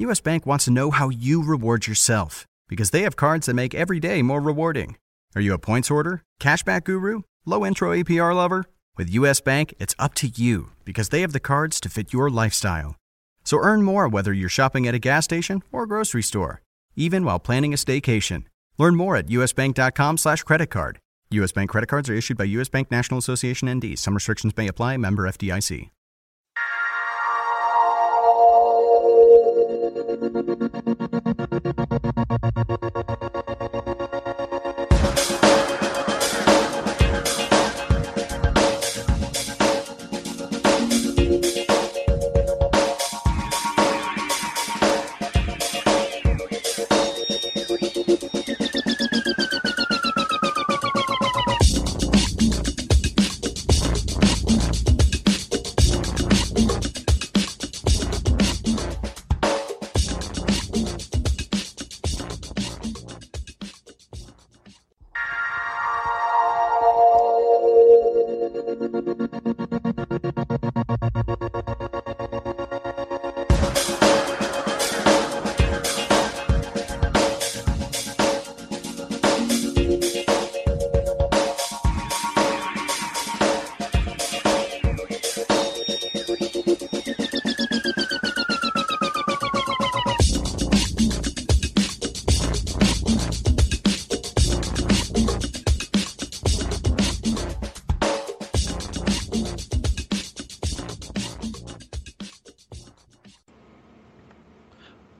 US Bank wants to know how you reward yourself because they have cards that make every day more rewarding. Are you a points hoarder, cashback guru, low intro APR lover? With US Bank, it's up to you because they have the cards to fit your lifestyle. So earn more whether you're shopping at a gas station or grocery store, even while planning a staycation. Learn more at usbank.com slash credit card. US Bank credit cards are issued by US Bank National Association ND. Some restrictions may apply. Member FDIC. Thank you.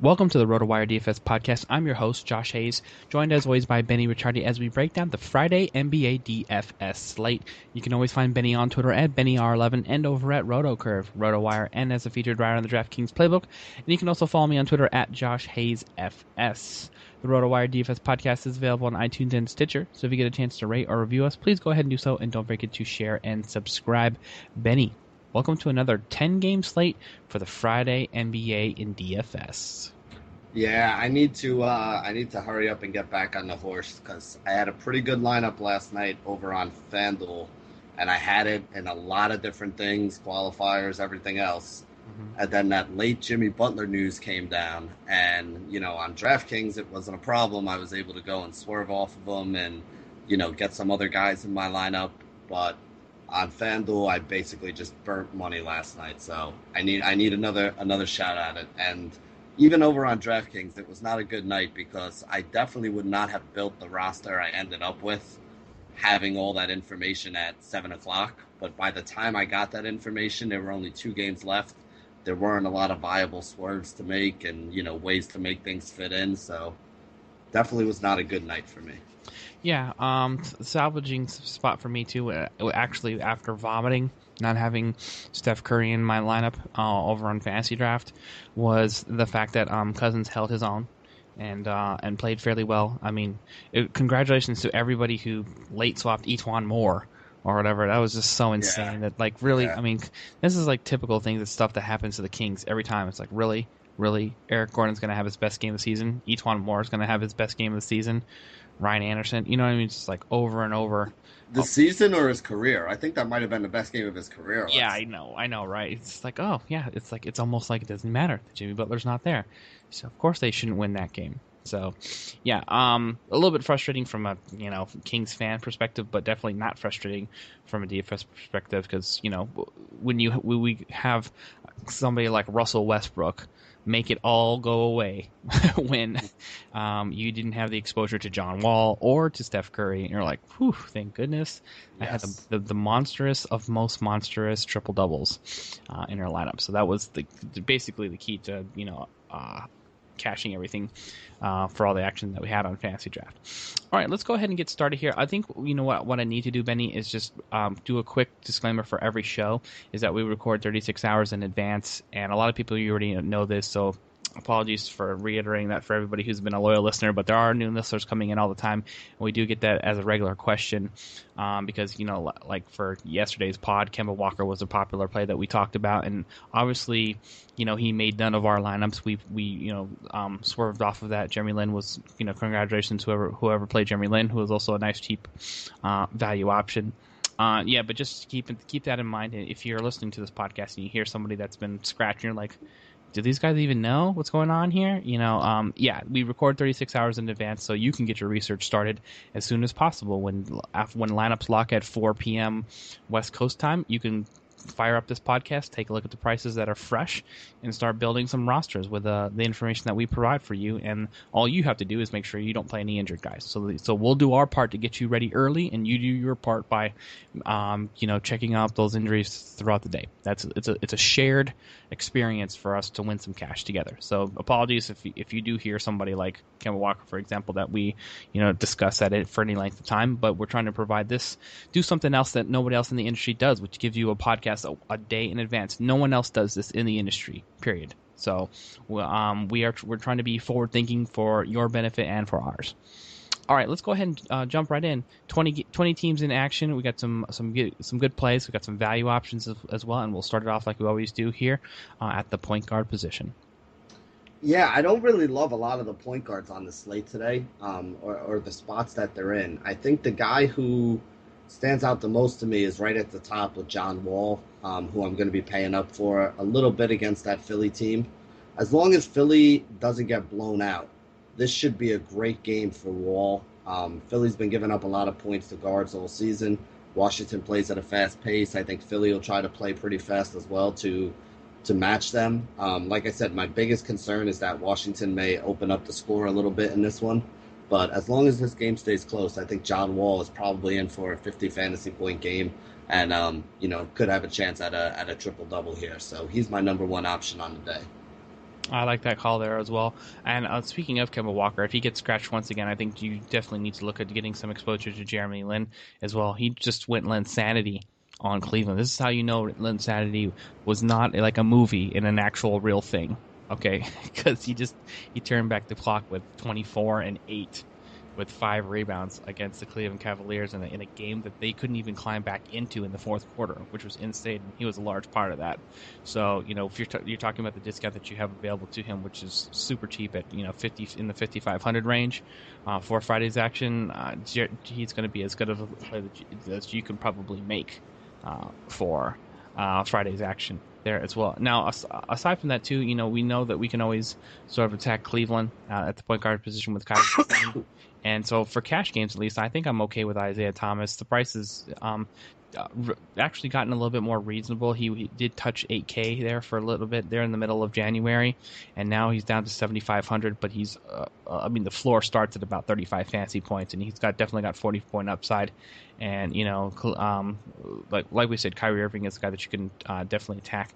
Welcome to the RotoWire DFS podcast. I'm your host, Josh Hayes, joined as always by Benny Ricciardi as we break down the Friday NBA DFS slate. You can always find Benny on Twitter at BennyR11 and over at RotoCurve, RotoWire, and as a featured writer on the DraftKings playbook. And you can also follow me on Twitter at Josh Hayes FS. The RotoWire DFS podcast is available on iTunes and Stitcher, so if you get a chance to rate or review us, please go ahead and do so, and don't forget to share and subscribe. Benny, Welcome to another 10 game slate for the Friday NBA in DFS. Yeah, I need to uh, I need to hurry up and get back on the horse because I had a pretty good lineup last night over on FanDuel, and I had it in a lot of different things, qualifiers, everything else. Mm-hmm. And then that late Jimmy Butler news came down, and you know on DraftKings it wasn't a problem. I was able to go and swerve off of them and you know get some other guys in my lineup, but on FanDuel, I basically just burnt money last night. So I need I need another another shot at it. And even over on DraftKings, it was not a good night because I definitely would not have built the roster I ended up with having all that information at seven o'clock. But by the time I got that information, there were only two games left. There weren't a lot of viable swerves to make and you know ways to make things fit in. So definitely was not a good night for me. Yeah, um, salvaging spot for me too. Uh, actually, after vomiting, not having Steph Curry in my lineup uh, over on Fantasy Draft was the fact that um, Cousins held his own and uh, and played fairly well. I mean, it, congratulations to everybody who late swapped E'Twaun Moore or whatever. That was just so insane. Yeah. That like really, yeah. I mean, this is like typical things, that stuff that happens to the Kings every time. It's like really, really, Eric Gordon's going to have his best game of the season. E'Twaun Moore is going to have his best game of the season. Ryan Anderson. You know what I mean? Just like over and over. The oh. season or his career? I think that might have been the best game of his career. Yeah, I know, I know, right? It's like, oh yeah, it's like it's almost like it doesn't matter. that Jimmy Butler's not there, so of course they shouldn't win that game. So, yeah, um, a little bit frustrating from a you know Kings fan perspective, but definitely not frustrating from a DFS perspective because you know when you when we have somebody like Russell Westbrook make it all go away when um, you didn't have the exposure to John Wall or to Steph Curry, and you're like, "Whew, thank goodness!" Yes. I had the, the, the, monstrous of most monstrous triple doubles uh, in our lineup. So that was the, the, basically the key to you know uh, cashing everything uh, for all the action that we had on Fantasy Draft. All right, let's go ahead and get started here. I think you know what what I need to do, Benny, is just um, do a quick disclaimer for every show. Is that we record 36 hours in advance, and a lot of people you already know this, so apologies for reiterating that for everybody who's been a loyal listener, but there are new listeners coming in all the time. And we do get that as a regular question um, because, you know, like for yesterday's pod, Kemba Walker was a popular play that we talked about. And obviously, you know, he made none of our lineups. We, we you know, um, swerved off of that. Jeremy Lin was, you know, congratulations whoever whoever played Jeremy Lin, who was also a nice, cheap uh, value option. Uh, yeah, but just keep keep that in mind. If you're listening to this podcast and you hear somebody that's been scratching, you're like, do these guys even know what's going on here? You know, um, yeah, we record 36 hours in advance, so you can get your research started as soon as possible. When when lineups lock at 4 p.m. West Coast time, you can fire up this podcast, take a look at the prices that are fresh, and start building some rosters with uh, the information that we provide for you. And all you have to do is make sure you don't play any injured guys. So, so we'll do our part to get you ready early, and you do your part by, um, you know, checking out those injuries throughout the day. That's it's a it's a shared experience for us to win some cash together. So apologies if if you do hear somebody like Kemba Walker, for example, that we you know discuss at it for any length of time, but we're trying to provide this, do something else that nobody else in the industry does, which gives you a podcast a, a day in advance. No one else does this in the industry. Period. So um, we are we're trying to be forward thinking for your benefit and for ours. All right, let's go ahead and uh, jump right in. 20, 20, teams in action. We got some some good, some good plays. We got some value options as, as, well, and we'll start it off like we always do here uh, at the point guard position. Yeah, I don't really love a lot of the point guards on the slate today, um, or, or the spots that they're in. I think the guy who stands out the most to me is right at the top with John Wall, um, who I'm going to be paying up for a little bit against that Philly team. As long as Philly doesn't get blown out, this should be a great game for Wall. Um, Philly's been giving up a lot of points to guards all season. Washington plays at a fast pace. I think Philly will try to play pretty fast as well to to match them. Um, like I said, my biggest concern is that Washington may open up the score a little bit in this one. But as long as this game stays close, I think John Wall is probably in for a 50 fantasy point game, and um, you know could have a chance at a at a triple double here. So he's my number one option on the day. I like that call there as well. And uh, speaking of Kemba Walker, if he gets scratched once again, I think you definitely need to look at getting some exposure to Jeremy Lin as well. He just went Linsanity on Cleveland. This is how you know Linsanity was not like a movie and an actual real thing. Okay, because he just he turned back the clock with 24 and eight with five rebounds against the Cleveland Cavaliers in a, in a game that they couldn't even climb back into in the fourth quarter, which was insane. He was a large part of that. So you know, if you're t- you're talking about the discount that you have available to him, which is super cheap at you know 50 in the 5500 range uh, for Friday's action, uh, he's going to be as good of a player as you can probably make uh, for uh, Friday's action there as well. Now, aside from that, too, you know, we know that we can always sort of attack Cleveland uh, at the point guard position with Kyrie. and so for cash games, at least, I think I'm okay with Isaiah Thomas. The price is um, uh, actually gotten a little bit more reasonable. He, he, did touch 8K there for a little bit there in the middle of January, and now he's down to 7,500. But he's, uh, uh, I mean, the floor starts at about 35 fancy points, and he's got definitely got 40 point upside. And you know, um, like like we said, Kyrie Irving is a guy that you can uh, definitely attack.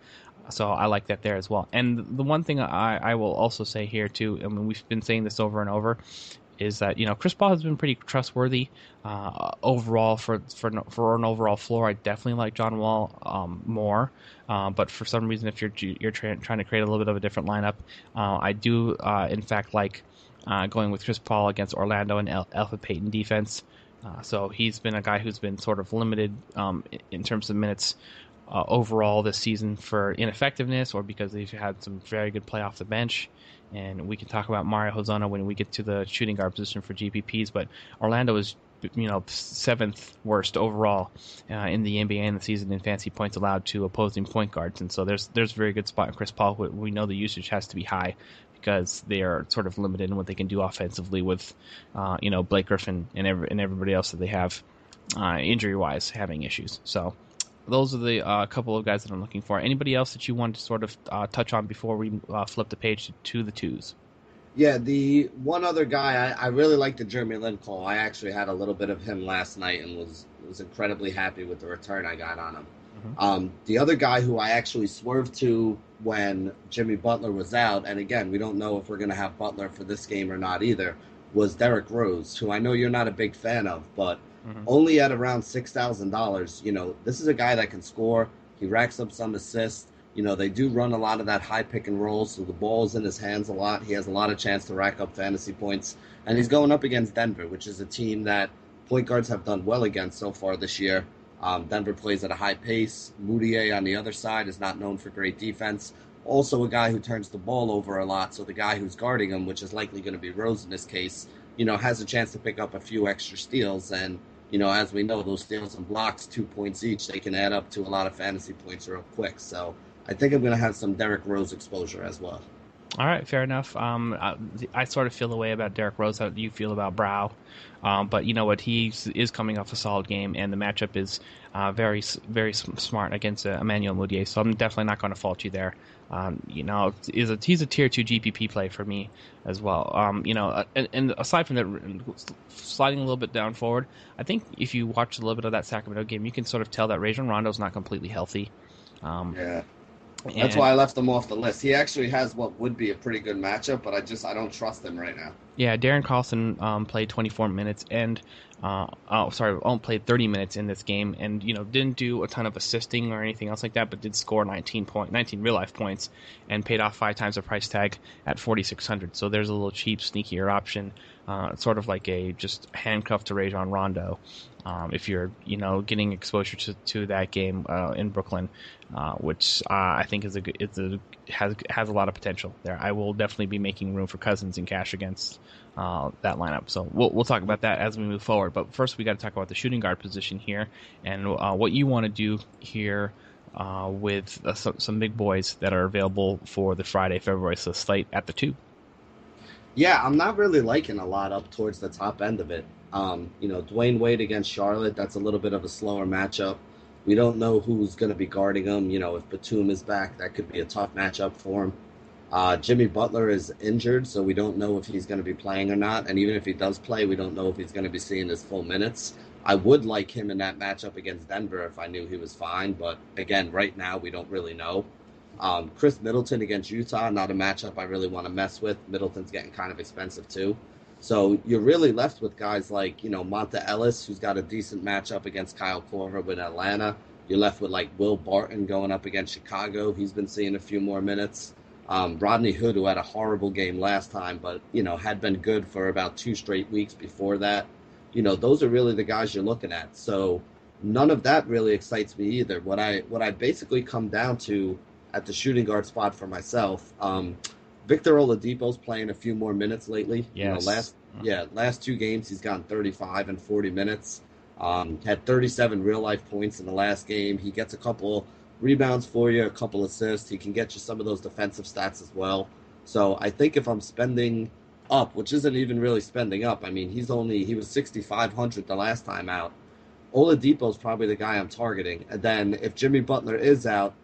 So I like that there as well. And the one thing I, I will also say here too, I mean, we've been saying this over and over, is that you know Chris Paul has been pretty trustworthy uh, overall for for for an overall floor. I definitely like John Wall um, more, uh, but for some reason, if you're you're tra- trying to create a little bit of a different lineup, uh, I do uh, in fact like uh, going with Chris Paul against Orlando and El- Elfrid Payton defense. Uh, so he's been a guy who's been sort of limited um, in terms of minutes uh, overall this season for ineffectiveness or because they've had some very good play off the bench. And we can talk about Mario Hezonja when we get to the shooting guard position for GPPs. But Orlando is, you know, seventh worst overall uh, in the NBA in the season in fancy points allowed to opposing point guards. And so there's there's a very good spot in Chris Paul. We know the usage has to be high because they are sort of limited in what they can do offensively with, uh, you know, Blake Griffin and every, and everybody else that they have uh, injury wise having issues. So those are the uh, couple of guys that I'm looking for. Anybody else that you want to sort of uh, touch on before we uh, flip the page to, the twos? Yeah, the one other guy I, I really like the Jeremy Lin call. I actually had a little bit of him last night and was was incredibly happy with the return I got on him. Mm-hmm. Um, the other guy who I actually swerved to when Jimmy Butler was out, and again, we don't know if we're going to have Butler for this game or not either, was Derrick Rose, who I know you're not a big fan of, but mm-hmm. only at around six thousand dollars. You know, this is a guy that can score. He racks up some assists. You know, they do run a lot of that high pick and roll, so the ball's in his hands a lot. He has a lot of chance to rack up fantasy points, and he's going up against Denver, which is a team that point guards have done well against so far this year. Um, Denver plays at a high pace. Mudiay on the other side is not known for great defense. Also, a guy who turns the ball over a lot. So the guy who's guarding him, which is likely going to be Rose in this case, you know, has a chance to pick up a few extra steals. And you know, as we know, those steals and blocks, two points each, they can add up to a lot of fantasy points real quick. So I think I'm going to have some Derrick Rose exposure as well. All right, fair enough. Um, I, I, sort of feel the way about Derrick Rose how you feel about Brow, um, but you know what? He is coming off a solid game, and the matchup is uh, very, very smart against uh, Emmanuel Mudiay. So I'm definitely not going to fault you there. Um, you know, is a, he's a tier two GPP play for me as well. Um, you know, and, and, aside from that, sliding a little bit down forward, I think if you watch a little bit of that Sacramento game, you can sort of tell that Rajon Rondo's not completely healthy. Um, yeah. And That's why I left him off the list. He actually has what would be a pretty good matchup, but I just I don't trust him right now. Yeah, Darren Collison um, played 24 minutes and uh, oh sorry, only played 30 minutes in this game, and you know didn't do a ton of assisting or anything else like that, but did score 19 point 19 real life points and paid off five times the price tag at 4600. So there's a little cheap, sneakier option, uh, sort of like a just handcuff to Rajon Rondo. Um, if you're, you know, getting exposure to, to that game uh, in Brooklyn, uh, which uh, I think is a it's a has has a lot of potential there. I will definitely be making room for Cousins and cash against uh, that lineup. So we'll we'll talk about that as we move forward. But first, we got to talk about the shooting guard position here and uh, what you want to do here. Uh, with some, some big boys that are available for the Friday, February so slate at the two. Yeah, I'm not really liking a lot up towards the top end of it. Um, you know, Dwyane Wade against Charlotte, that's a little bit of a slower matchup. We don't know who's going to be guarding him. You know, if Batum is back, that could be a tough matchup for him. Uh, Jimmy Butler is injured, so we don't know if he's going to be playing or not. And even if he does play, we don't know if he's going to be seeing his full minutes. I would like him in that matchup against Denver if I knew he was fine, but again, right now we don't really know. Um, Khris Middleton against Utah, not a matchup I really want to mess with. Middleton's getting kind of expensive too. So you're really left with guys like, you know, Monta Ellis, who's got a decent matchup against Kyle Korver with Atlanta. You're left with like Will Barton going up against Chicago. He's been seeing a few more minutes. Um, Rodney Hood, who had a horrible game last time, but you know had been good for about two straight weeks before that. You know, those are really the guys you're looking at. So none of that really excites me either. What I what I basically come down to at the shooting guard spot for myself. Um, Victor Oladipo's playing a few more minutes lately. Yes. You know, last yeah, last two games he's gotten 35 and 40 minutes. Um, had 37 real life points in the last game. He gets a couple rebounds for you, a couple assists. He can get you some of those defensive stats as well. So I think if I'm spending up, which isn't even really spending up, I mean he's only he was 6,500 the last time out. Oladipo's probably the guy I'm targeting. And then if Jimmy Butler is out,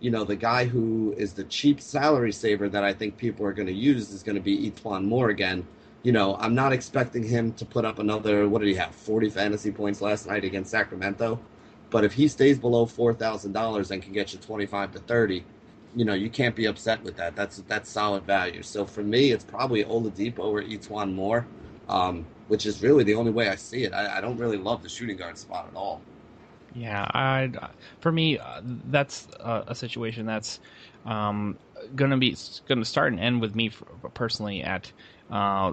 you know, the guy who is the cheap salary saver that I think people are going to use is going to be E'Twaun Moore again. You know, I'm not expecting him to put up another, what did he have, 40 fantasy points last night against Sacramento. But if he stays below $4,000 and can get you 25 to 30, you know, you can't be upset with that. That's that's solid value. So for me, it's probably Oladipo or E'Twaun Moore, um, which is really the only way I see it. I, I don't really love the shooting guard spot at all. Yeah, I for me uh, that's a, a, situation that's um, going to be to start and end with me for, personally at uh,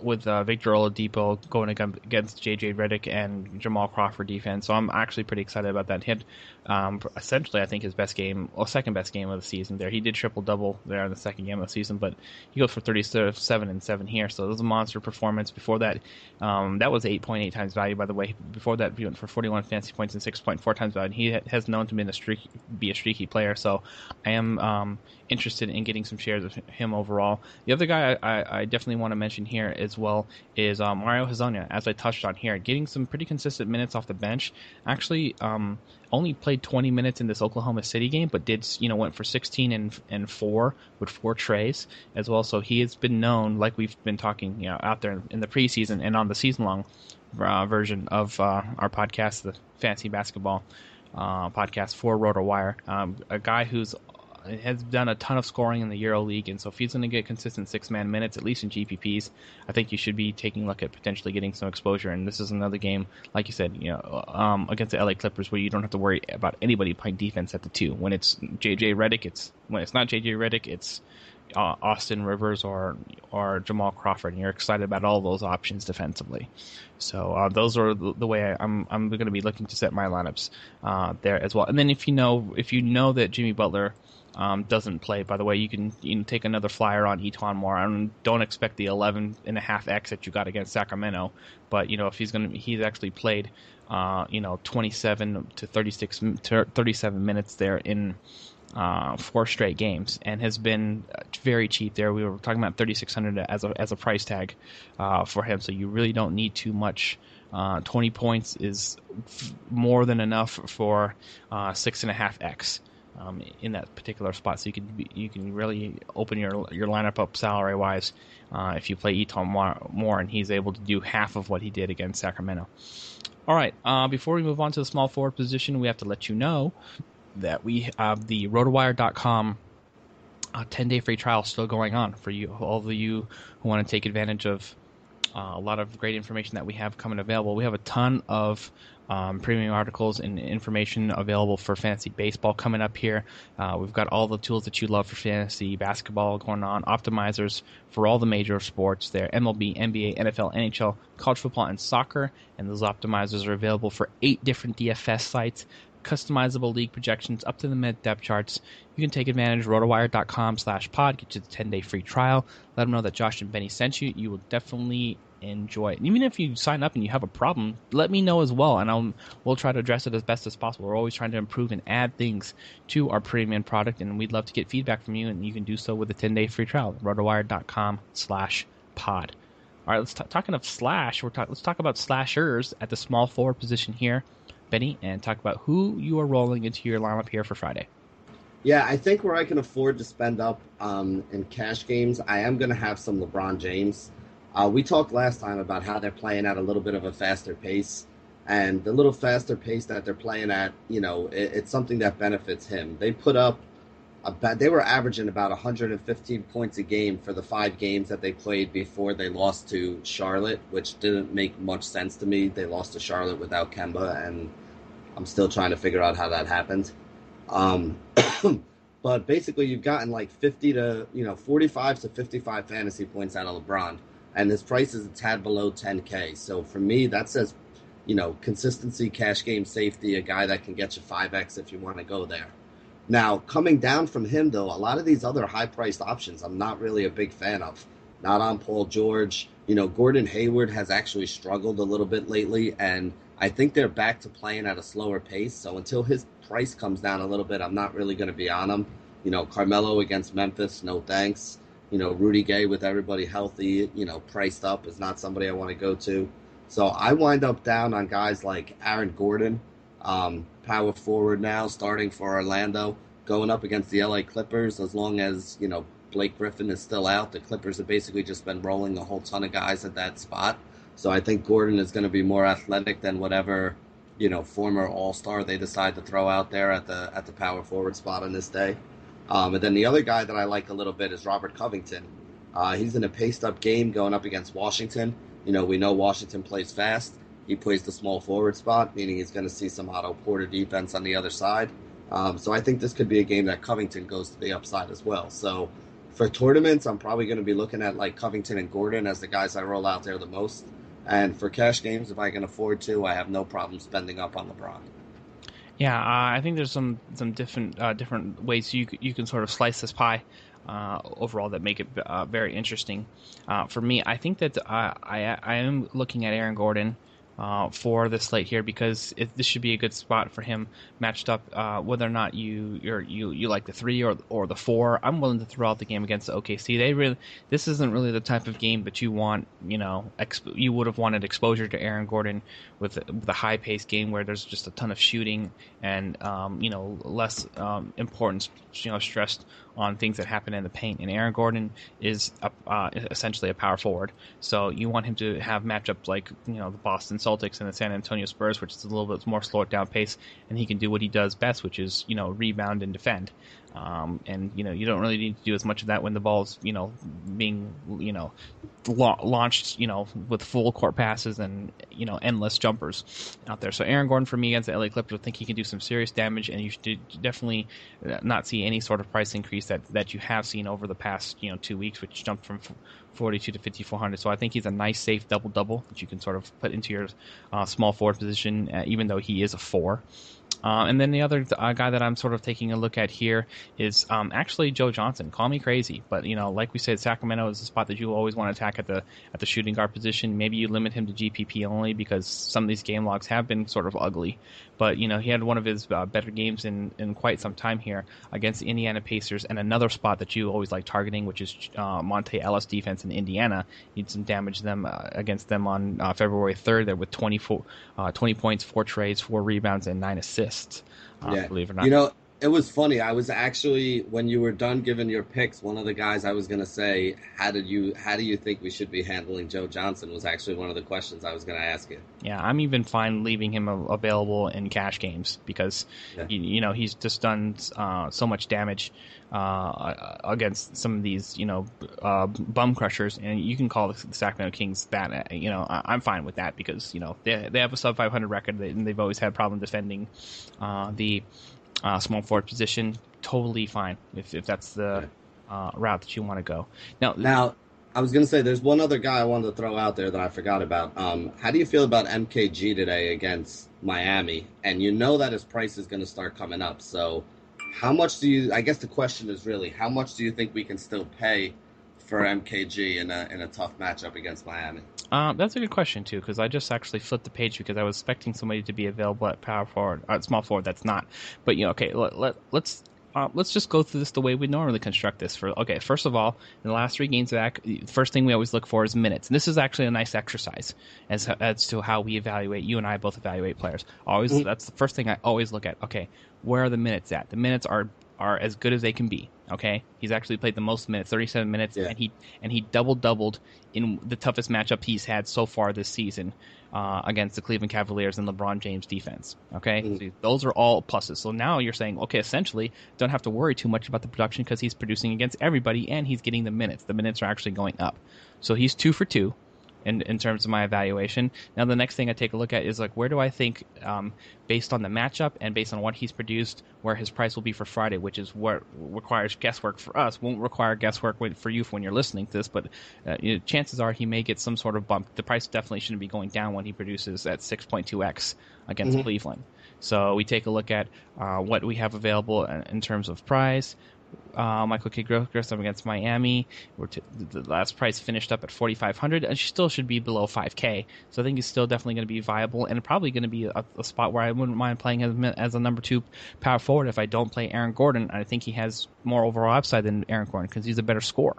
with uh, Victor Oladipo going against JJ Redick and Jamal Crawford defense. So I'm actually pretty excited about that. Had um, essentially, I think, his best game, or second best game of the season there. He did triple double there in the second game of the season, but he goes for 37 and 7 here. So it was a monster performance. Before that, um, that was 8.8 times value, by the way. Before that, he went for 41 fantasy points and 6.4 times value. And he has known to be a, streaky, be a streaky player. So I am um, interested in getting some shares of him overall. The other guy I, I, definitely want to mention here as well is um, Mario Hezonja, as I touched on here, getting some pretty consistent minutes off the bench. Actually, um, only played 20 minutes in this Oklahoma City game, but did you know went for 16 and and four with four treys as well. So he has been known, like we've been talking, you know, out there in the preseason and on the season long uh, version of uh, our podcast, the Fantasy Basketball uh, podcast for RotoWire, um, a guy who's has done a ton of scoring in the Euro League, and so if he's going to get consistent six man minutes, at least in GPPs, I think you should be taking a look at potentially getting some exposure. And this is another game, like you said, you know, um, against the LA Clippers, where you don't have to worry about anybody playing defense at the two. When it's JJ Redick, it's when it's not JJ Redick, it's uh, Austin Rivers or or Jamal Crawford, and you're excited about all those options defensively. So uh, those are the, the way I, am I'm, I'm going to be looking to set my lineups uh, there as well. And then if you know if you know that Jimmy Butler um, doesn't play. By the way, you can you know, take another flyer on E'Twaun Moore. I don't, don't expect the 11 and a half x that you got against Sacramento, but you know if he's going to he's actually played uh, you know 27 to 36 37 minutes there in uh, four straight games and has been uh, very cheap there. We were talking about 3600 as a as a price tag uh, for him, so you really don't need too much. Uh, 20 points is f- more than enough for uh, 6.5x um, in that particular spot. So you can be, you can really open your your lineup up salary wise uh, if you play E'Twaun Moore, and he's able to do half of what he did against Sacramento. All right, uh, before we move on to the small forward position, we have to let you know that we have the rotowire.com uh, 10 day free trial still going on for you, all of you who want to take advantage of uh, a lot of great information that we have coming available. We have a ton of um, premium articles and information available for fantasy baseball coming up here. Uh, we've got all the tools that you love for fantasy basketball going on, optimizers for all the major sports there MLB, NBA, NFL, NHL, college football, and soccer. And those optimizers are available for eight different DFS sites customizable league projections up to the mid depth charts. You can take advantage of rotowire.com slash pod, get you the 10 day free trial. Let them know that Josh and Benny sent you. You will definitely enjoy it. And even if you sign up and you have a problem, let me know as well, and I'll we'll try to address it as best as possible. We're always trying to improve and add things to our premium product, and we'd love to get feedback from you. And you can do so with a 10 day free trial. Rotowire.com slash pod. All right, let's t- talking of slash. We're talk- let's talk about slashers at the small forward position here, Benny, and talk about who you are rolling into your lineup here for Friday. Yeah, I think where I can afford to spend up um, in cash games, I am going to have some LeBron James. Uh, we talked last time about how they're playing at a little bit of a faster pace, and the little faster pace that they're playing at, you know, it, it's something that benefits him. They put up about they were averaging about 115 points a game for the five games that they played before they lost to Charlotte, which didn't make much sense to me. They lost to Charlotte without Kemba, and I'm still trying to figure out how that happened. Um, but basically, you've gotten like 50 to you know 45 to 55 fantasy points out of LeBron and his price is a tad below 10k. So for me, that says, you know, consistency, cash game safety, a guy that can get you 5x if you want to go there. Now, coming down from him, though, a lot of these other high priced options I'm not really a big fan of. Not on Paul George. You know, Gordon Hayward has actually struggled a little bit lately, and I think they're back to playing at a slower pace. So until his price comes down a little bit, I'm not really going to be on him. You know, Carmelo against Memphis, no thanks you know, Rudy Gay with everybody healthy, you know, priced up is not somebody I want to go to. So I wind up down on guys like Aaron Gordon, um, power forward now, starting for Orlando, going up against the LA Clippers. As long as, you know, Blake Griffin is still out, the Clippers have basically just been rolling a whole ton of guys at that spot. So I think Gordon is going to be more athletic than whatever, you know, former All Star they decide to throw out there at the at the power forward spot on this day. Um, and then the other guy that I like a little bit is Robert Covington. Uh, he's in a paced up game going up against Washington. You know, we know Washington plays fast. He plays the small forward spot, meaning he's going to see some Otto Porter defense on the other side. Um, so I think this could be a game that Covington goes to the upside as well. So For tournaments, I'm probably going to be looking at like Covington and Gordon as the guys I roll out there the most. And for cash games, if I can afford to, I have no problem spending up on LeBron. Yeah, uh, I think there's some some different uh, different ways you you can sort of slice this pie. Uh, overall, that make it uh, very interesting. Uh, for me, I think that uh, I I am looking at Aaron Gordon uh, for the slate here because it, this should be a good spot for him matched up. Uh, whether or not you you you like the three or or the four, I'm willing to throw out the game against the OKC. They really this isn't really the type of game that you want. You know, exp- you would have wanted exposure to Aaron Gordon with, with a high paced game where there's just a ton of shooting and um, you know less um, importance you know stressed on things that happen in the paint. And Aaron Gordon is a, uh, essentially a power forward, so you want him to have matchups like you know the Boston Celtics and the San Antonio Spurs, which is a little bit more slowed down pace, and he can do what he does best, which is you know rebound and defend. Um, and you know you don't really need to do as much of that when the ball's you know being you know la- launched you know with full court passes and you know endless jumpers out there. So Aaron Gordon for me against the LA Clippers, I think he can do some serious damage, and you should definitely uh, not see any sort of price increase that that you have seen over the past you know two weeks, which jumped from 42 to 5400. So I think he's a nice safe double double that you can sort of put into your uh, small forward position, uh, even though he is a four. Uh, and then the other uh, guy that I'm sort of taking a look at here is um, actually Joe Johnson. Call me crazy, but you know, like we said, Sacramento is a spot that you always want to attack at the at the shooting guard position. Maybe you limit him to GPP only because some of these game logs have been sort of ugly. But you know, he had one of his uh, better games in, in quite some time here against the Indiana Pacers, and another spot that you always like targeting, which is uh, Monta Ellis defense in Indiana. He did some damage them uh, against them on uh, February 3rd there with 24, uh, 20 points, four trades, four rebounds, and nine assists. Uh, yeah. Believe it or not. You know, it was funny. I was actually when you were done giving your picks, one of the guys I was going to say, "How did you? How do you think we should be handling Joe Johnson?" Was actually one of the questions I was going to ask you. Yeah, I'm even fine leaving him available in cash games because yeah. you, you, know he's just done uh, so much damage uh, against some of these you know uh, bum crushers, and you can call the Sacramento Kings that. Uh, you know, I'm fine with that because you know they they have a sub 500 record and they've always had problem defending uh, the uh, small forward position, totally fine if, if that's the uh, route that you want to go. Now, now I was going to say there's one other guy I wanted to throw out there that I forgot about. Um, how do you feel about MKG today against Miami? And you know that his price is going to start coming up. So, how much do you? I guess the question is really how much do you think we can still pay for MKG in a in a tough matchup against Miami? Uh, that's a good question too, because I just actually flipped the page because I was expecting somebody to be available at power forward, uh, small forward. That's not. But you know, okay, let, let let's uh, let's just go through this the way we normally construct this. For okay, first of all, in the last three games back, the first thing we always look for is minutes, and this is actually a nice exercise as as to how we evaluate. You and I both evaluate players. Always, mm-hmm. that's the first thing I always look at. Okay, where are the minutes at? The minutes are are as good as they can be. Okay, he's actually played the most minutes, 37 minutes, yeah. and he and he double doubled in the toughest matchup he's had so far this season uh, against the Cleveland Cavaliers and LeBron James defense. Okay, mm-hmm. so those are all pluses. So now you're saying, okay, essentially, don't have to worry too much about the production because he's producing against everybody and he's getting the minutes. The minutes are actually going up. So he's two for two in, in terms of my evaluation. Now, the next thing I take a look at is like, where do I think, um, based on the matchup and based on what he's produced, where his price will be for Friday, which is what requires guesswork for us, won't require guesswork for you when you're listening to this, but uh, you know, chances are he may get some sort of bump. The price definitely shouldn't be going down when he produces at 6.2x against mm-hmm. Cleveland. So we take a look at uh, what we have available in, in terms of price, uh, Michael Kidd Gilchrist against Miami. The last price finished up at 4,500, and she still should be below 5K. So I think he's still definitely going to be viable, and probably going to be a, a, spot where I wouldn't mind playing as, as a number two power forward if I don't play Aaron Gordon. I think he has more overall upside than Aaron Gordon because he's a better scorer.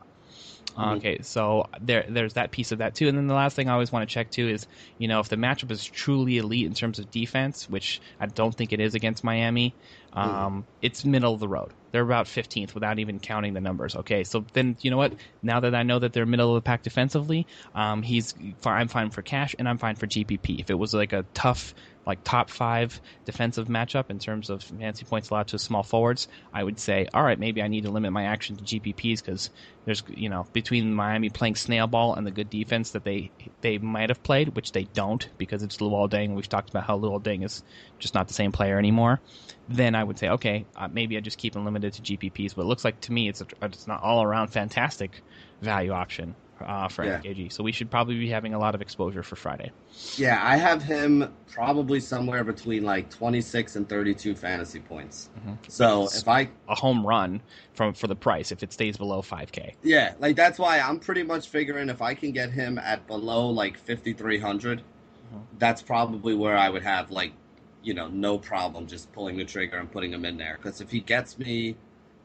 Mm-hmm. Okay, so there there's that piece of that too. And then the last thing I always want to check too is, you know, if the matchup is truly elite in terms of defense, which I don't think it is against Miami, mm-hmm. um, mm-hmm. it's middle of the road. They're about 15th without even counting the numbers. Okay, so then you know what? Now that I know that they're middle of the pack defensively, um, he's I'm fine for cash and I'm fine for GPP. If it was like a tough like top five defensive matchup in terms of fancy points allowed to small forwards, I would say, all right, maybe I need to limit my action to GPPs because there's you know between Miami playing snail ball and the good defense that they they might have played, which they don't because it's Luol Deng. We've talked about how Luol Deng is just not the same player anymore. Then I would say, okay, uh, maybe I just keep them limited to GPPs. But it looks like to me it's a, it's not all around fantastic value option uh, for yeah. So we should probably be having a lot of exposure for Friday. Yeah, I have him probably somewhere between like 26 and 32 fantasy points. Mm-hmm. So it's if I a home run from for the price if it stays below 5k. Yeah, like that's why I'm pretty much figuring if I can get him at below like 5300, mm-hmm. that's probably where I would have like you know no problem just pulling the trigger and putting him in there because if he gets me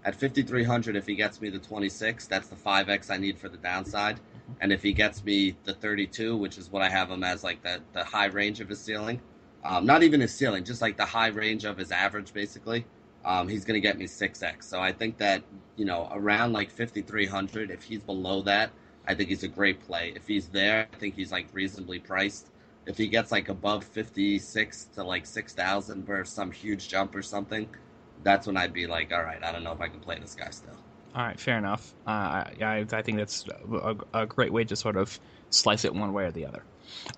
at 5300 if he gets me the 26 that's the 5x i need for the downside. And if he gets me the 32 which is what i have him as like the, the high range of his ceiling um, not even his ceiling just like the high range of his average basically um, he's going to get me 6x so i think that you know around like 5300 if he's below that i think he's a great play. If he's there i think he's like reasonably priced. If he gets like above 56 to like 6000 for some huge jump or something that's when I'd be like, all right, I don't know if I can play this guy still. All right, fair enough. Uh, I, I think that's a, a, great way to sort of slice it one way or the other.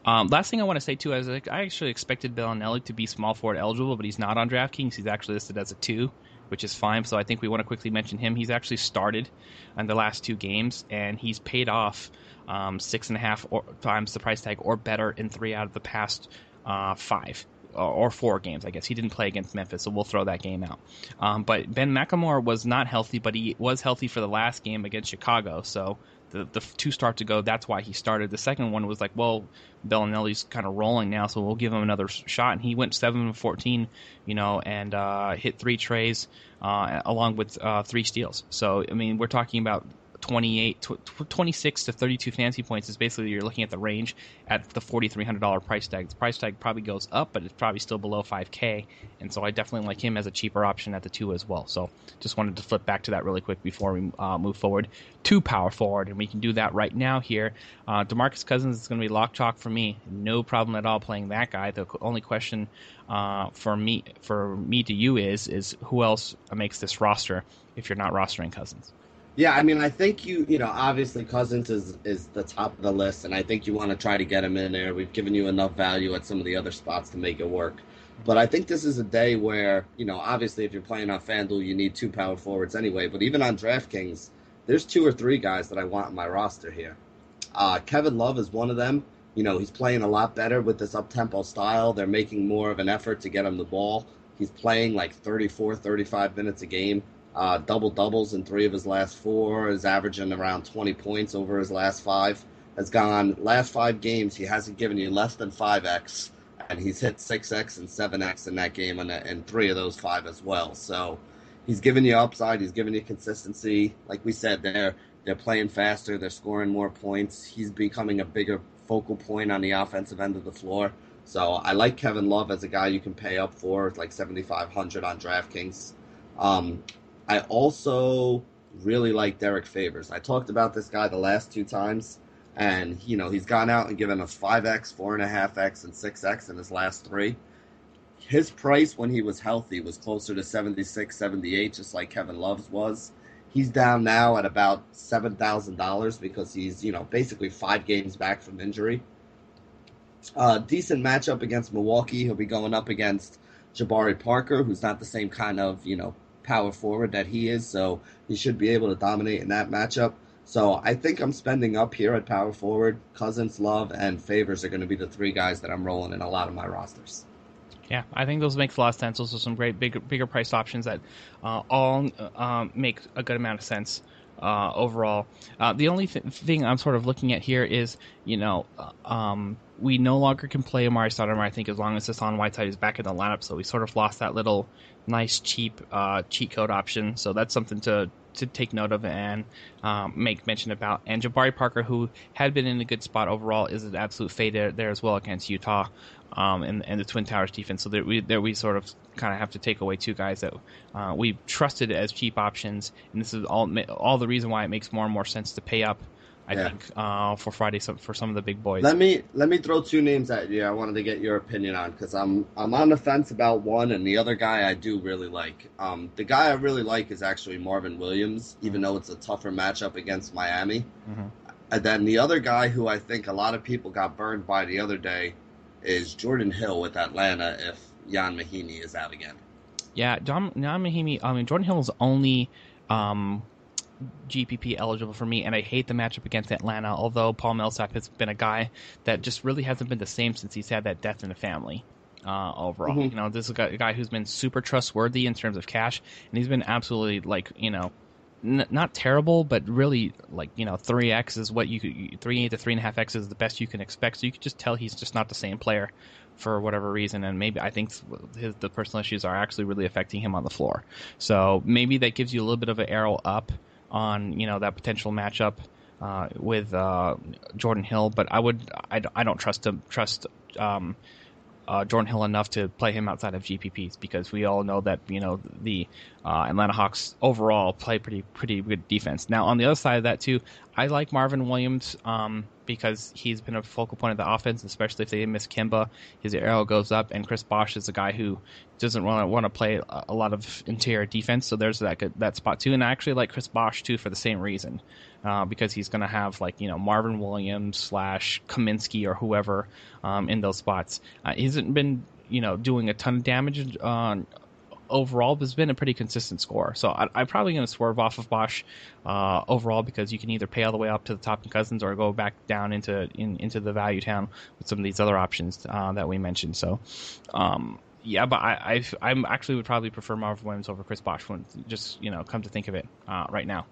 Um, last thing I want to say too is I actually expected Belinelli to be small forward eligible, but he's not on DraftKings. He's actually listed as a two, which is fine. So I think we want to quickly mention him. He's actually started in the last two games, and he's paid off um, six and a half or, times the price tag or better in three out of the past uh, five or four games, I guess. He didn't play against Memphis, so we'll throw that game out. Um, but Ben McLemore was not healthy, but he was healthy for the last game against Chicago. So the the two start to go, that's why he started. The second one was like, well, Belinelli's kind of rolling now, so we'll give him another shot. And he went seven of fourteen, you know, and uh, hit three treys uh, along with uh, three steals. So I mean, we're talking about 28, 26 to 32 fancy points is basically you're looking at the range at the $4,300 price tag. The price tag probably goes up, but it's probably still below 5K. And so I definitely like him as a cheaper option at the two as well. So just wanted to flip back to that really quick before we uh, move forward to power forward. And we can do that right now here. Uh, Demarcus Cousins is going to be lock chalk for me. No problem at all playing that guy. The only question uh, for me for me to you is is who else makes this roster if you're not rostering Cousins. Yeah, I mean, I think you, you know, obviously Cousins is is the top of the list, and I think you want to try to get him in there. We've given you enough value at some of the other spots to make it work. But I think this is a day where, you know, obviously if you're playing on FanDuel, you need two power forwards anyway. But even on DraftKings, there's two or three guys that I want in my roster here. Uh, Kevin Love is one of them. You know, he's playing a lot better with this up tempo style. They're making more of an effort to get him the ball. He's playing like 34, 35 minutes a game uh, double doubles in three of his last four, is averaging around 20 points over his last five. Has gone last five games, he hasn't given you less than 5x, and he's hit 6x and 7x in that game, and, and three of those five as well. So he's giving you upside, he's giving you consistency. Like we said, they're, they're playing faster, they're scoring more points. He's becoming a bigger focal point on the offensive end of the floor. So I like Kevin Love as a guy you can pay up for, like 7,500 on DraftKings. Um, I also really like Derrick Favors. I talked about this guy the last two times, and you know he's gone out and given us five x, four and a half x, and six x in his last three. His price when he was healthy was closer to 76, 78, just like Kevin Love's was. He's down now at about seven thousand dollars because he's you know basically five games back from injury. Uh, decent matchup against Milwaukee. He'll be going up against Jabari Parker, who's not the same kind of you know power forward that he is, so he should be able to dominate in that matchup. So I think I'm spending up here at power forward. Cousins, Love, and Favors are going to be the three guys that I'm rolling in a lot of my rosters. Yeah, I think those make a lot of sense. Those are some great bigger bigger priced options that uh, all uh, make a good amount of sense uh, overall. Uh, the only th- thing I'm sort of looking at here is, you know, uh, um, we no longer can play Amar'e Stoudemire, I think, as long as Hassan Whiteside is back in the lineup. So we sort of lost that little nice, cheap uh, cheat code option. So that's something to to take note of and um, make mention about. And Jabari Parker, who had been in a good spot overall, is an absolute fade there as well against Utah um, and, and the Twin Towers defense. So there we there we sort of kind of have to take away two guys that uh, we trusted as cheap options, and this is all all the reason why it makes more and more sense to pay up I yeah. think, uh, for Friday for some of the big boys. Let me let me throw two names at you. I wanted to get your opinion on because I'm I'm on the fence about one, and the other guy I do really like. Um, the guy I really like is actually Marvin Williams, even mm-hmm. though it's a tougher matchup against Miami. Mm-hmm. And then the other guy who I think a lot of people got burned by the other day is Jordan Hill with Atlanta if Jan Mahinmi is out again. Yeah, John, Ian Mahinmi. I mean, Jordan Hill is only um, GPP eligible for me, and I hate the matchup against Atlanta. Although Paul Millsap has been a guy that just really hasn't been the same since he's had that death in the family. Uh, overall, mm-hmm. you know, this is a guy who's been super trustworthy in terms of cash, and he's been absolutely like you know N- not terrible, but really like you know three x is what you three to three and a half x is the best you can expect. So you could just tell he's just not the same player for whatever reason, and maybe I think his, the personal issues are actually really affecting him on the floor. So maybe that gives you a little bit of an arrow up on you know that potential matchup uh, with uh, Jordan Hill, but I would I, I don't trust him trust um, uh, Jordan Hill enough to play him outside of GPPs because we all know that you know the uh, Atlanta Hawks overall play pretty pretty good defense. Now on the other side of that too, I like Marvin Williams um, because he's been a focal point of the offense, especially if they miss Kemba, His arrow goes up, and Chris Bosh is a guy who doesn't want to want to play a lot of interior defense. So there's that good, that spot too. And I actually like Chris Bosh too for the same reason, uh, because he's going to have like you know Marvin Williams slash Kaminsky or whoever um, in those spots. Uh, he hasn't been you know doing a ton of damage on overall but has been a pretty consistent score. So I, am probably going to swerve off of Bosh uh, overall because you can either pay all the way up to the top in Cousins or go back down into in, into the value town with some of these other options uh, that we mentioned. So. Um, yeah, but I, I am actually would probably prefer Marvin Williams over Chris Bosh. When just you know, come to think of it, uh, right now,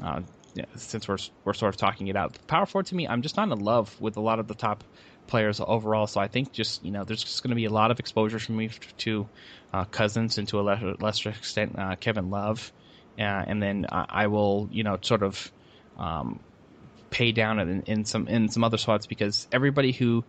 uh, yeah, since we're we're sort of talking it out, power forward to me, I'm just not in love with a lot of the top players overall. So I think just you know there's just going to be a lot of exposure for me to uh, Cousins and to a lesser, lesser extent uh, Kevin Love, uh, and then I will you know sort of um, pay down in, in, some in some other spots because everybody who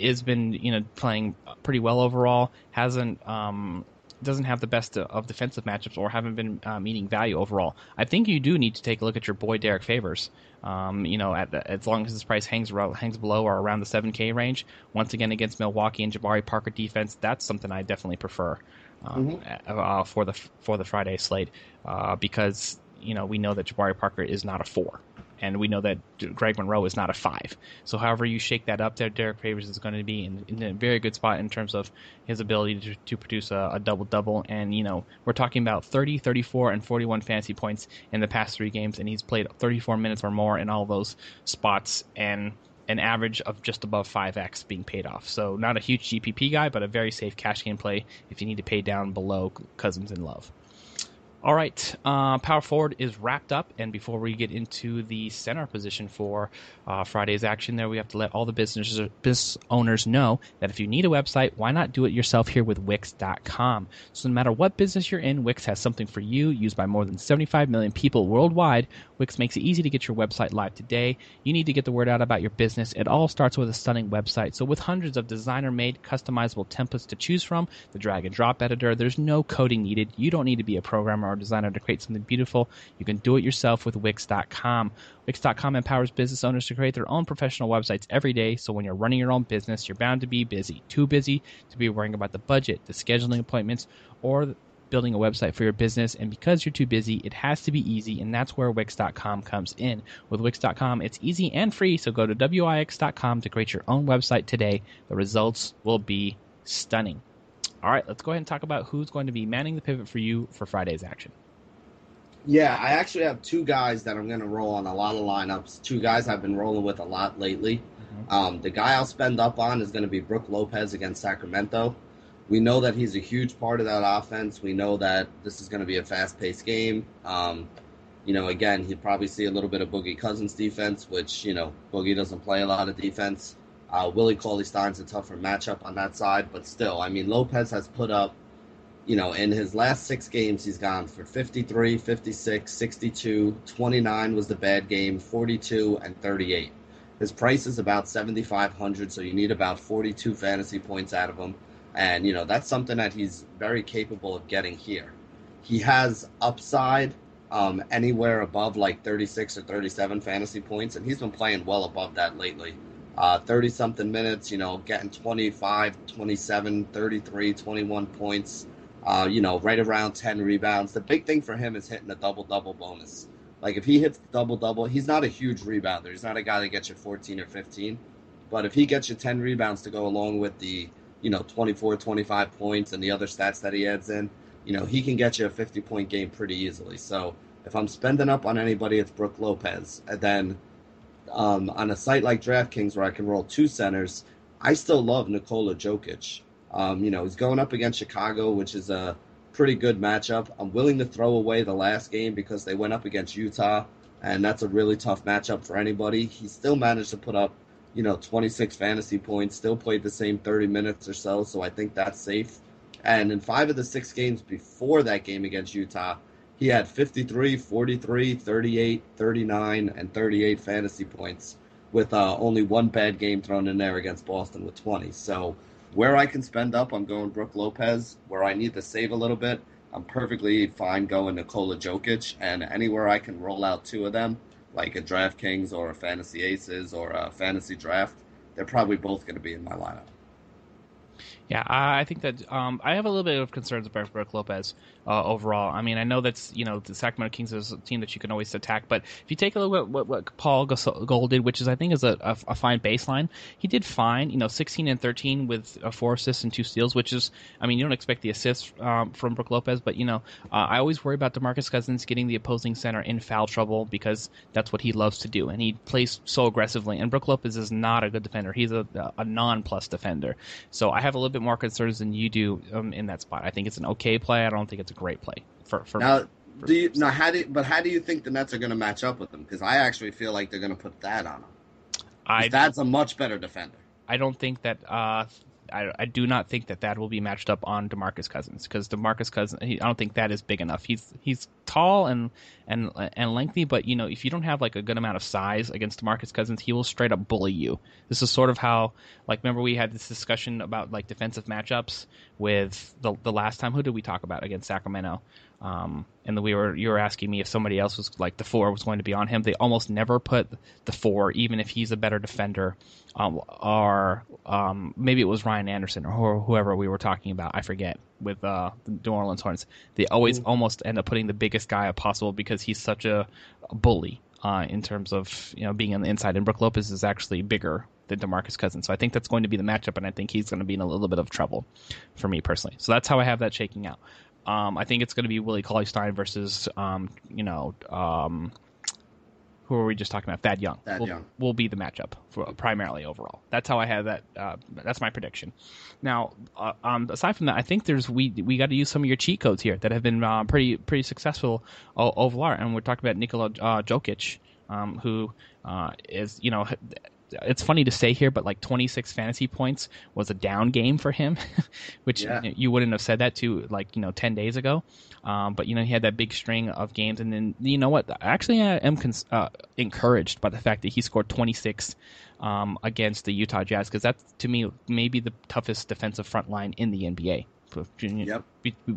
has been you know playing pretty well overall hasn't um, doesn't have the best of defensive matchups or haven't been uh, meeting value overall. I think you do need to take a look at your boy Derrick Favors. Um, you know, at the, as long as his price hangs hangs below or around the 7K range, once again against Milwaukee and Jabari Parker defense, that's something I definitely prefer um, mm-hmm. uh, for the for the Friday slate uh, because you know we know that Jabari Parker is not a four and we know that Greg Monroe is not a five. So, however you shake that up, there, Derrick Favors is going to be in, in, a very good spot in terms of his ability to, to produce a, a double double. And you know, we're talking about 30, 34, and 41 fantasy points in the past three games, and he's played 34 minutes or more in all those spots, and an average of just above 5x being paid off. So, not a huge GPP guy, but a very safe cash game play if you need to pay down below Cousins in love. All right, uh, power forward is wrapped up, and before we get into the center position for uh, Friday's action, there we have to let all the business business owners know that if you need a website, why not do it yourself here with Wix.com? So no matter what business you're in, Wix has something for you. Used by more than 75 million people worldwide, Wix makes it easy to get your website live today. You need to get the word out about your business. It all starts with a stunning website. So with hundreds of designer-made, customizable templates to choose from, the drag and drop editor, there's no coding needed. You don't need to be a programmer designer to create something beautiful. You can do it yourself with Wix.com. Wix.com empowers business owners to create their own professional websites every day. So when you're running your own business, you're bound to be busy. Too busy to be worrying about the budget, the scheduling appointments, or building a website for your business. And because you're too busy, it has to be easy. And that's where Wix.com comes in. With Wix.com, it's easy and free. So go to Wix.com to create your own website today. The results will be stunning. All right, let's go ahead and talk about who's going to be manning the pivot for you for Friday's action. Yeah, I actually have two guys that I'm going to roll on a lot of lineups. Two guys I've been rolling with a lot lately. Mm-hmm. Um, the guy I'll spend up on is going to be Brook Lopez against Sacramento. We know that he's a huge part of that offense. We know that this is going to be a fast paced game. Um, you know, again, he'd probably see a little bit of Boogie Cousins defense, which, you know, Boogie doesn't play a lot of defense. Uh, Willie Cauley Stein's a tougher matchup on that side, but still, I mean, Lopez has put up, you know, in his last six games, he's gone for 53, 56, 62, 29 was the bad game, 42, and 38. His price is about 7,500, so you need about 42 fantasy points out of him. And, you know, that's something that he's very capable of getting here. He has upside um, anywhere above like 36 or 37 fantasy points, and he's been playing well above that lately. 30 uh, something minutes, you know, getting 25, 27, 33, 21 points, uh, you know, right around 10 rebounds. The big thing for him is hitting a double double bonus. Like if he hits the double double, he's not a huge rebounder. He's not a guy that gets you 14 or 15. But if he gets you 10 rebounds to go along with the, you know, 24, 25 points and the other stats that he adds in, you know, he can get you a 50 point game pretty easily. So if I'm spending up on anybody, it's Brook Lopez. And then um, on a site like DraftKings where I can roll two centers, I still love Nikola Jokic. Um, you know, he's going up against Chicago, which is a pretty good matchup. I'm willing to throw away the last game because they went up against Utah, and that's a really tough matchup for anybody. He still managed to put up, you know, 26 fantasy points, still played the same 30 minutes or so, so I think that's safe. And in five of the six games before that game against Utah, he had 53, 43, 38, 39, and 38 fantasy points with uh, only one bad game thrown in there against Boston with 20. So where I can spend up, I'm going Brook Lopez. Where I need to save a little bit, I'm perfectly fine going Nikola Jokic. And anywhere I can roll out two of them, like a DraftKings or a Fantasy Aces or a Fantasy Draft, they're probably both going to be in my lineup. Yeah, I think that um, I have a little bit of concerns about Brook Lopez uh, overall. I mean, I know that's you know the Sacramento Kings is a team that you can always attack, but if you take a look at what, what Paul Gasol did, which is I think is a, a, a, fine baseline, he did fine. You know, 16 and 13 with uh, four assists and two steals, which is I mean you don't expect the assists um, from Brook Lopez, but you know uh, I always worry about Demarcus Cousins getting the opposing center in foul trouble because that's what he loves to do, and he plays so aggressively. And Brook Lopez is not a good defender; he's a, a non-plus defender. So I have a little bit more concerns than you do um, in that spot. I think it's an okay play. I don't think it's a great play for for now. For, do you now? How do you, but how do you think the Nets are going to match up with them? Because I actually feel like they're going to put that on them. I, that's a much better defender. I don't think that uh, I, I do not think that that will be matched up on Demarcus Cousins because Demarcus Cousins he, I don't think that is big enough. He's he's tall and and and lengthy, but you know if you don't have like a good amount of size against Demarcus Cousins, he will straight up bully you. This is sort of how like remember we had this discussion about like defensive matchups with the the last time who did we talk about against Sacramento? Um, and we were you were asking me if somebody else was like the four was going to be on him. They almost never put the four, even if he's a better defender. Um, or um, maybe it was Ryan Anderson or whoever we were talking about. I forget with uh, the New Orleans Hornets. They always mm-hmm. almost end up putting the biggest guy possible because he's such a, a bully uh, in terms of you know being on the inside. And Brook Lopez is actually bigger than Demarcus Cousins, so I think that's going to be the matchup, and I think he's going to be in a little bit of trouble for me personally. So that's how I have that shaking out. Um, I think it's going to be Willie Cauley Stein versus, um, you know, um, who are we just talking about? Thad Young. Thad will, Young will be the matchup for, primarily overall. That's how I have that. Uh, that's my prediction. Now, uh, um, aside from that, I think there's we we got to use some of your cheat codes here that have been uh, pretty pretty successful overall. And we're talking about Nikola uh, Jokic, um, who uh, is you know it's funny to say here, but like 26 fantasy points was a down game for him, which yeah. you wouldn't have said that to like you know 10 days ago. Um, but you know he had that big string of games, and then you know what? Actually, I am cons- uh, encouraged by the fact that he scored 26 um, against the Utah Jazz because that's to me maybe the toughest defensive front line in the NBA. Yep.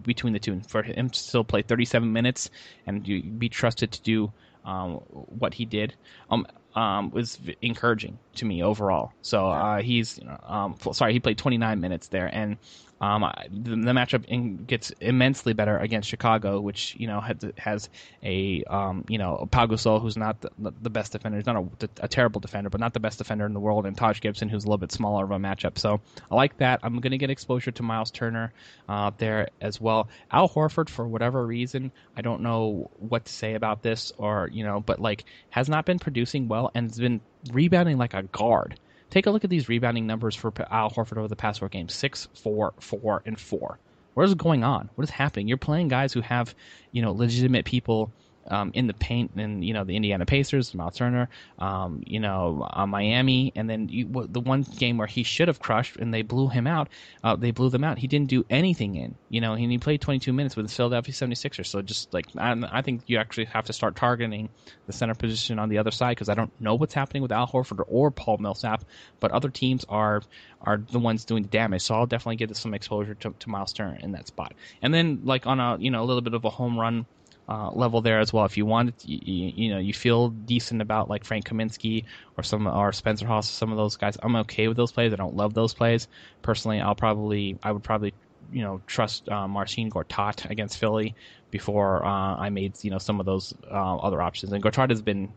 between the two, for him to still play 37 minutes and be trusted to do um, what he did. Um, um, was encouraging to me overall. So uh, he's, um, sorry, he played 29 minutes there, and um, the, the, matchup in, gets immensely better against Chicago, which you know has, has a um, you know Pau Gasol, who's not the, the, best defender. He's not a, a, terrible defender, but not the best defender in the world, and Taj Gibson, who's a little bit smaller of a matchup. So I like that. I'm going to get exposure to Miles Turner uh, there as well. Al Horford, for whatever reason, I don't know what to say about this, or you know, but like has not been producing well and has been rebounding like a guard. Take a look at these rebounding numbers for Al Horford over the past four games: six, four, four, and four. What is going on? What is happening? You're playing guys who have, you know, legitimate people um, in the paint and you know the Indiana Pacers, Miles Turner, um, you know uh, Miami, and then you, the one game where he should have crushed and they blew him out, uh, they blew them out. He didn't do anything in, you know, and he played 22 minutes with the Philadelphia 76ers. So just like I, I think you actually have to start targeting the center position on the other side because I don't know what's happening with Al Horford or Paul Millsap, but other teams are are the ones doing the damage. So I'll definitely get some exposure to, to Miles Turner in that spot. And then like on a you know a little bit of a home run uh, level there as well. If you want, you, you, know, you feel decent about like Frank Kaminsky or some or Spencer Hawes, some of those guys. I'm okay with those plays. I don't love those plays personally. I'll probably, I would probably, you know, trust uh, Marcin Gortat against Philly before uh, I made you know some of those uh, other options. And Gortat has been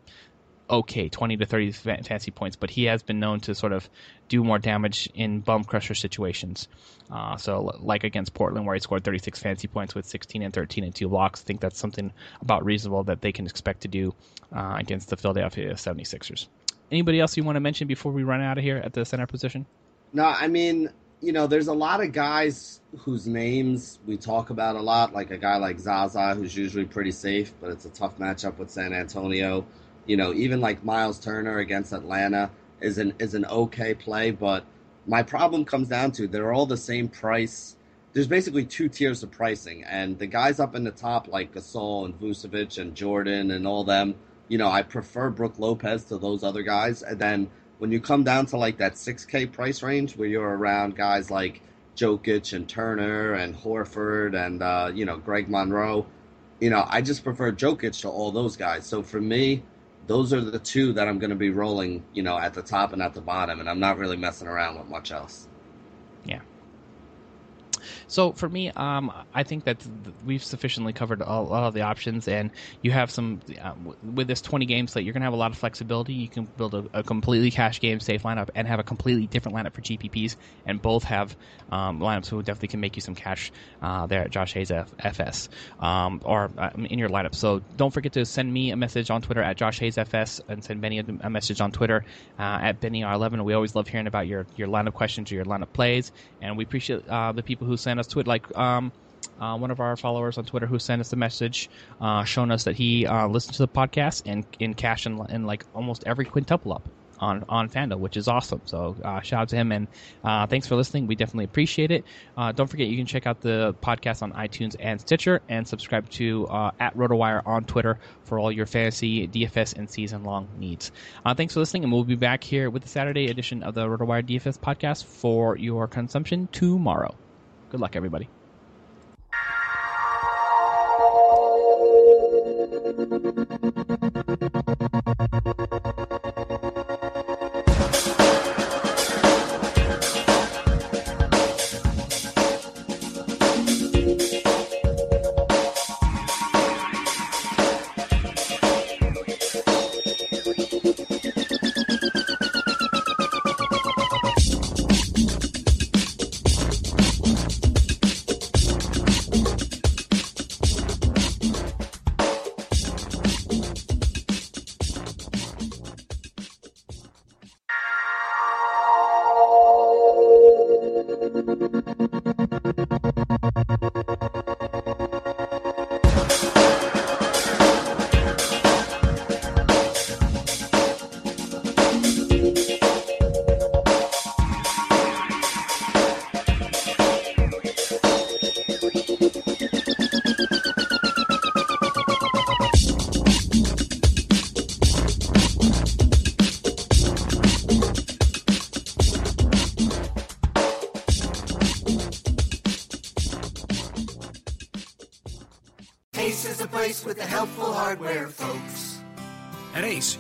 okay, 20 to 30 fancy points, but he has been known to sort of do more damage in bum crusher situations. Uh, so, like against Portland, where he scored 36 fancy points with 16 and 13 and two blocks, I think that's something about reasonable that they can expect to do uh, against the Philadelphia 76ers. Anybody else you want to mention before we run out of here at the center position? No, I mean, you know, there's a lot of guys whose names we talk about a lot, like a guy like Zaza, who's usually pretty safe, but it's a tough matchup with San Antonio. You know, even like Miles Turner against Atlanta is an is an okay play, but my problem comes down to they're all the same price. There's basically two tiers of pricing, and the guys up in the top like Gasol and Vucevic and Jordan and all them. You know, I prefer Brook Lopez to those other guys, and then when you come down to like that 6K price range where you're around guys like Jokic and Turner and Horford and uh, you know Greg Monroe, you know I just prefer Jokic to all those guys. So for me, those are the two that I'm going to be rolling, you know, at the top and at the bottom, and I'm not really messing around with much else. So for me, um, I think that we've sufficiently covered a lot of the options, and you have some uh, with this 20 game slate. You're going to have a lot of flexibility. You can build a, a, completely cash game safe lineup and have a completely different lineup for GPPs, and both have um, lineups who definitely can make you some cash uh, there at Josh Hayes FS um, or uh, in your lineup. So don't forget to send me a message on Twitter at Josh Hayes FS and send Benny a, message on Twitter uh, at BennyR11. We always love hearing about your your lineup questions or your lineup plays, and we appreciate uh, the people who send us tweet like um, uh, one of our followers on Twitter who sent us a message uh, showing us that he uh, listened to the podcast and in cash and, like almost every quintuple up on on FanDuel, which is awesome. So uh, shout out to him and uh, thanks for listening. We definitely appreciate it. Uh, don't forget you can check out the podcast on iTunes and Stitcher and subscribe to uh, at RotoWire on Twitter for all your fantasy DFS and season long needs. Uh, thanks for listening, and we'll be back here with the Saturday edition of the RotoWire DFS podcast for your consumption tomorrow. Good luck, everybody.